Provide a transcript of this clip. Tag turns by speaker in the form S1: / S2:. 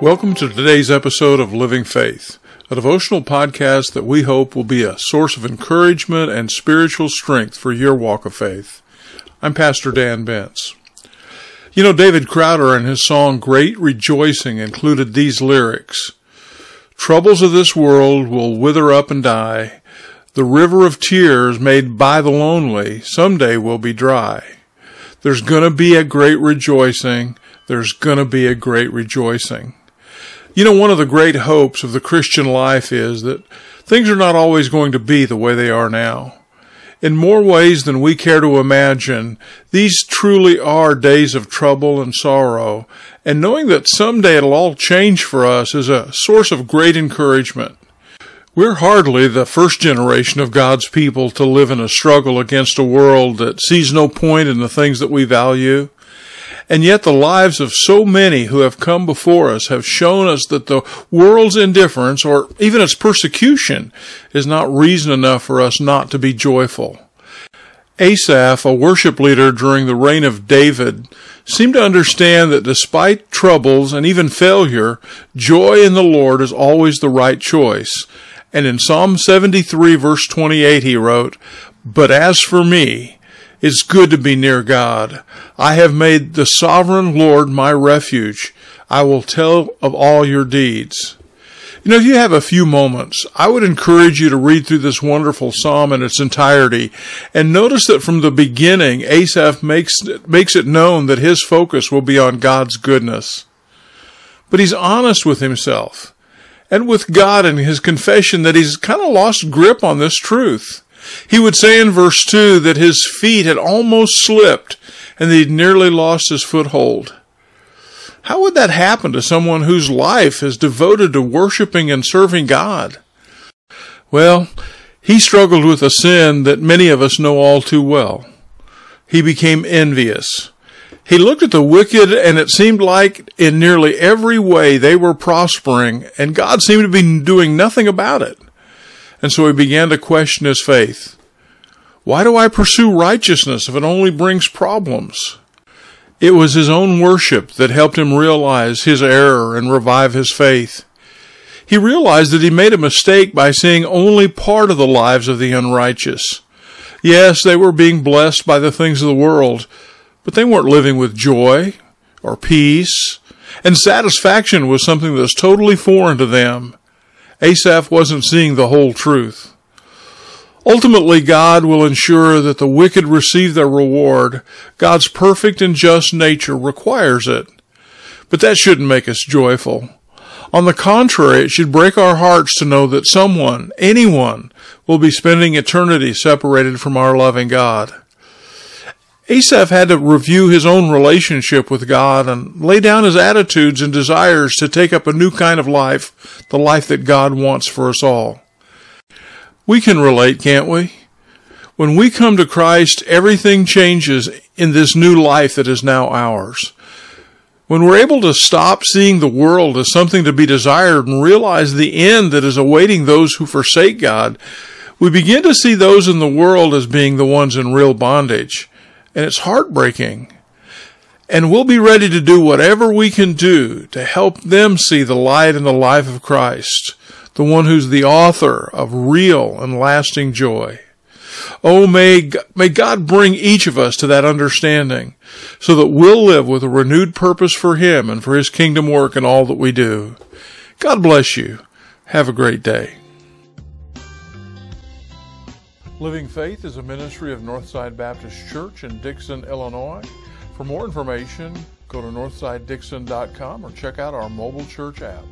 S1: Welcome to today's episode of Living Faith, a devotional podcast that we hope will be a source of encouragement and spiritual strength for your walk of faith. I'm Pastor Dan Bentz. You know, David Crowder in his song Great Rejoicing included these lyrics Troubles of this world will wither up and die. The river of tears made by the lonely someday will be dry. There's gonna be a great rejoicing. There's gonna be a great rejoicing. You know, one of the great hopes of the Christian life is that things are not always going to be the way they are now. In more ways than we care to imagine, these truly are days of trouble and sorrow, and knowing that someday it'll all change for us is a source of great encouragement. We're hardly the first generation of God's people to live in a struggle against a world that sees no point in the things that we value. And yet the lives of so many who have come before us have shown us that the world's indifference or even its persecution is not reason enough for us not to be joyful. Asaph, a worship leader during the reign of David, seemed to understand that despite troubles and even failure, joy in the Lord is always the right choice. And in Psalm 73 verse 28 he wrote, But as for me, it's good to be near God. I have made the sovereign Lord my refuge. I will tell of all your deeds. You know, if you have a few moments, I would encourage you to read through this wonderful psalm in its entirety and notice that from the beginning, Asaph makes, makes it known that his focus will be on God's goodness. But he's honest with himself and with God in his confession that he's kind of lost grip on this truth. He would say in verse 2 that his feet had almost slipped and that he'd nearly lost his foothold. How would that happen to someone whose life is devoted to worshiping and serving God? Well, he struggled with a sin that many of us know all too well. He became envious. He looked at the wicked and it seemed like in nearly every way they were prospering and God seemed to be doing nothing about it. And so he began to question his faith. Why do I pursue righteousness if it only brings problems? It was his own worship that helped him realize his error and revive his faith. He realized that he made a mistake by seeing only part of the lives of the unrighteous. Yes, they were being blessed by the things of the world, but they weren't living with joy or peace, and satisfaction was something that was totally foreign to them. Asaph wasn't seeing the whole truth. Ultimately, God will ensure that the wicked receive their reward. God's perfect and just nature requires it. But that shouldn't make us joyful. On the contrary, it should break our hearts to know that someone, anyone, will be spending eternity separated from our loving God. Asaph had to review his own relationship with God and lay down his attitudes and desires to take up a new kind of life, the life that God wants for us all. We can relate, can't we? When we come to Christ, everything changes in this new life that is now ours. When we're able to stop seeing the world as something to be desired and realize the end that is awaiting those who forsake God, we begin to see those in the world as being the ones in real bondage and it's heartbreaking. And we'll be ready to do whatever we can do to help them see the light in the life of Christ, the one who's the author of real and lasting joy. Oh, may, may God bring each of us to that understanding so that we'll live with a renewed purpose for Him and for His kingdom work in all that we do. God bless you. Have a great day. Living Faith is a ministry of Northside Baptist Church in Dixon, Illinois. For more information, go to northsidedixon.com or check out our mobile church app.